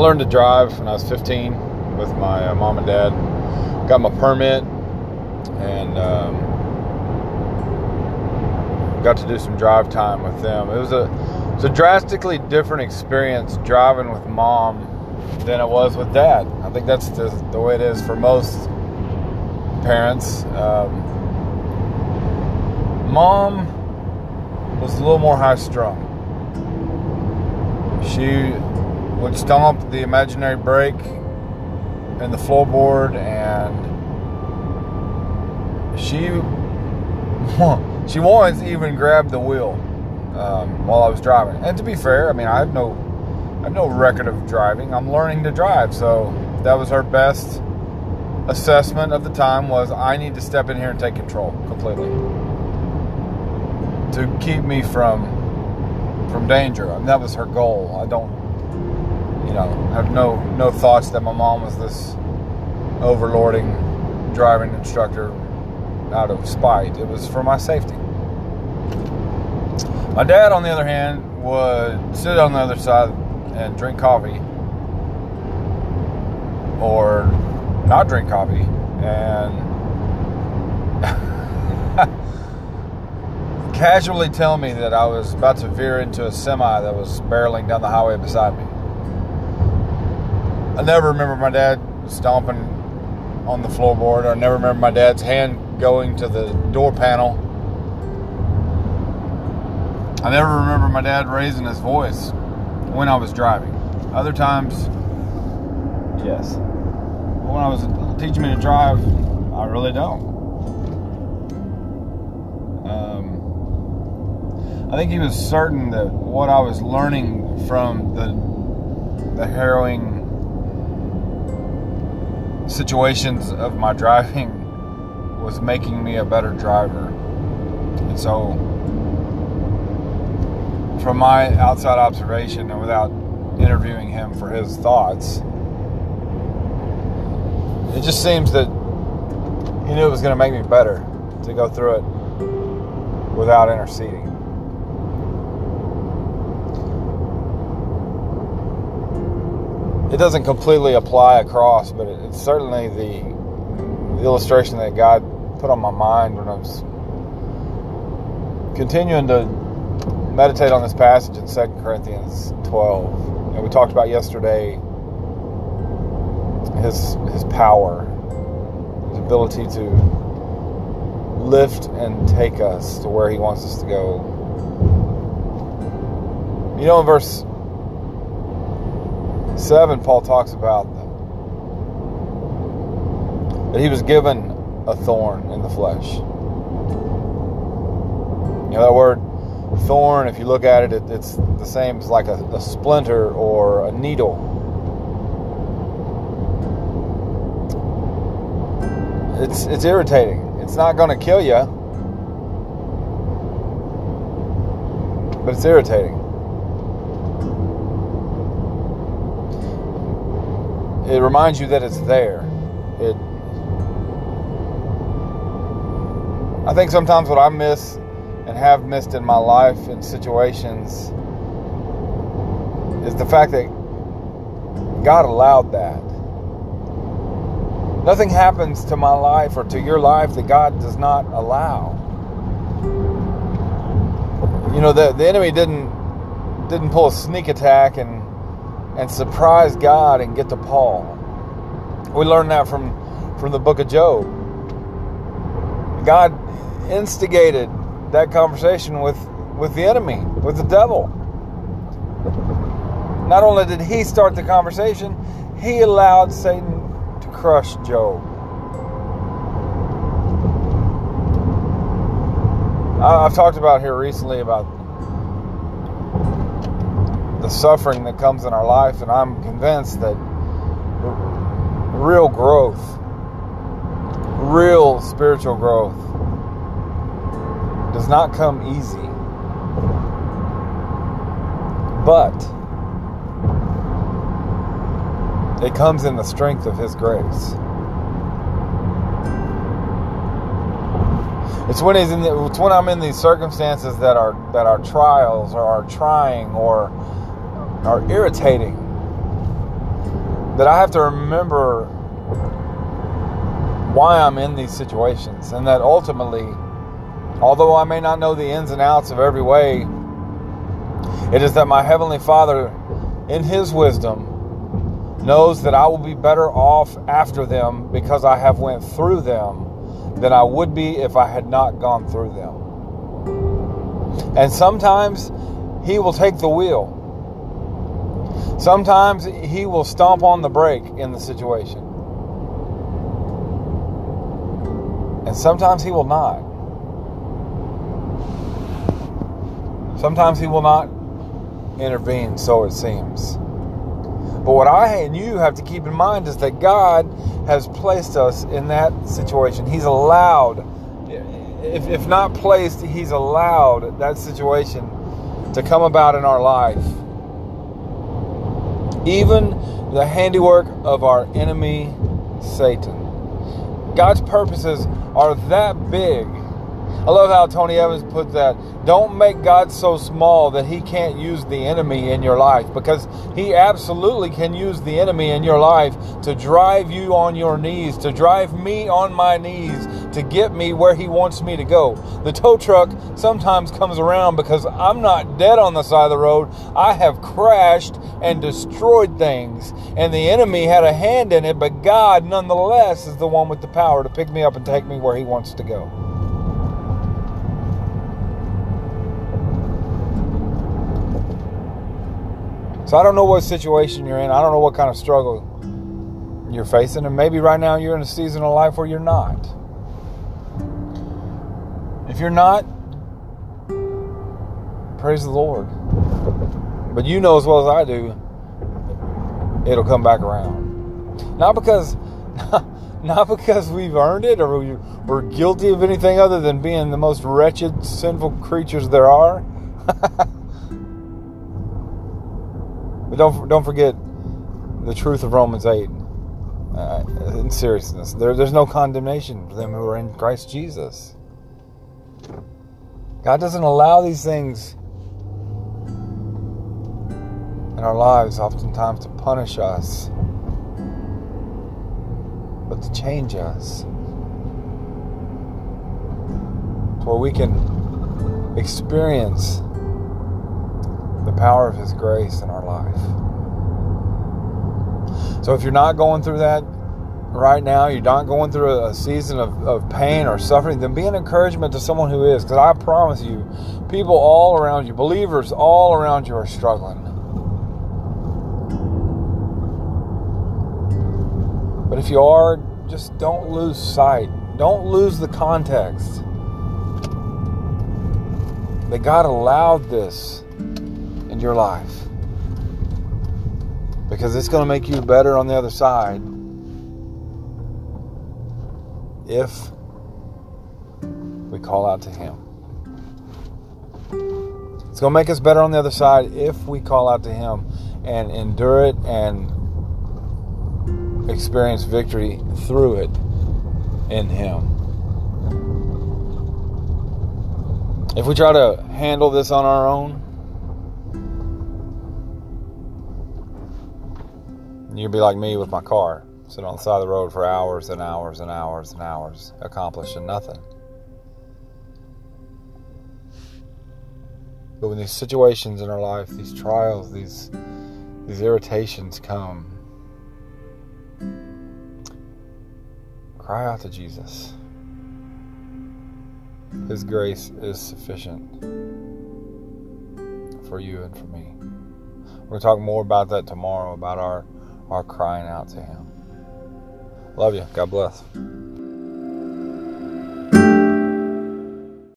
learned to drive when I was 15 with my uh, mom and dad. Got my permit and um, got to do some drive time with them. It was a it was a drastically different experience driving with mom than it was with dad. I think that's the, the way it is for most parents. Um, mom was a little more high strung. She would stomp the imaginary brake in the floorboard and she she once even grabbed the wheel um, while I was driving. And to be fair, I mean I have no I have no record of driving. I'm learning to drive, so that was her best assessment of the time was I need to step in here and take control completely to keep me from from danger. That was her goal. I don't, you know, have no no thoughts that my mom was this overlording driving instructor out of spite. It was for my safety. My dad, on the other hand, would sit on the other side and drink coffee or not drink coffee and casually tell me that I was about to veer into a semi that was barreling down the highway beside me. I never remember my dad stomping on the floorboard. I never remember my dad's hand going to the door panel. I never remember my dad raising his voice when I was driving. Other times, yes. When I was teaching me to drive, I really don't. Um, I think he was certain that what I was learning from the the harrowing situations of my driving was making me a better driver. And so from my outside observation and without interviewing him for his thoughts, it just seems that he knew it was going to make me better to go through it without interceding. It doesn't completely apply across, but it's certainly the, the illustration that God put on my mind when I was continuing to meditate on this passage in 2 Corinthians 12. And we talked about yesterday his his power, his ability to lift and take us to where he wants us to go. You know, in verse 7, Paul talks about that he was given a thorn in the flesh. You know, that word thorn, if you look at it, it it's the same as like a, a splinter or a needle. It's, it's irritating. It's not going to kill you, but it's irritating. It reminds you that it's there. It. I think sometimes what I miss and have missed in my life in situations is the fact that God allowed that. Nothing happens to my life or to your life that God does not allow. You know, the, the enemy didn't didn't pull a sneak attack and and surprise God and get to Paul. We learned that from, from the book of Job. God instigated that conversation with, with the enemy, with the devil. Not only did he start the conversation, he allowed Satan to crush Job. I've talked about here recently about the suffering that comes in our life, and I'm convinced that real growth, real spiritual growth, does not come easy. But it comes in the strength of His grace. It's when he's in the, it's when I'm in these circumstances that are that are trials or are trying or are irritating that I have to remember why I'm in these situations, and that ultimately, although I may not know the ins and outs of every way, it is that my Heavenly Father, in His wisdom, knows that I will be better off after them because I have went through them than I would be if I had not gone through them. And sometimes he will take the wheel. Sometimes he will stomp on the brake in the situation. And sometimes he will not. Sometimes he will not intervene, so it seems. But what I and you have to keep in mind is that God has placed us in that situation. He's allowed, if, if not placed, He's allowed that situation to come about in our life. Even the handiwork of our enemy, Satan. God's purposes are that big I love how Tony Evans put that. Don't make God so small that he can't use the enemy in your life because he absolutely can use the enemy in your life to drive you on your knees, to drive me on my knees, to get me where he wants me to go. The tow truck sometimes comes around because I'm not dead on the side of the road. I have crashed and destroyed things, and the enemy had a hand in it, but God nonetheless is the one with the power to pick me up and take me where he wants to go. So I don't know what situation you're in. I don't know what kind of struggle you're facing. And maybe right now you're in a season of life where you're not. You're not, praise the Lord. But you know as well as I do, it'll come back around. Not because not because we've earned it or we're guilty of anything other than being the most wretched, sinful creatures there are. But don't don't forget the truth of Romans eight. Uh, in seriousness, there, there's no condemnation for them who are in Christ Jesus. God doesn't allow these things in our lives, oftentimes to punish us, but to change us. Where we can experience the power of His grace in our life. So if you're not going through that right now, you're not going through a season of, of pain or suffering, then be an encouragement to someone who is. Because I promise you, people all around you, believers all around you, are struggling. But if you are, just don't lose sight. Don't lose the context. That God allowed this in your life. Because it's going to make you better on the other side if we call out to Him. It's going to make us better on the other side if we call out to Him and endure it and experience victory through it in Him. If we try to handle this on our own, You'd be like me with my car, sitting on the side of the road for hours and hours and hours and hours, accomplishing nothing. But when these situations in our life, these trials, these these irritations come, cry out to Jesus. His grace is sufficient for you and for me. We're going to talk more about that tomorrow, about our are crying out to Him. Love you. God bless.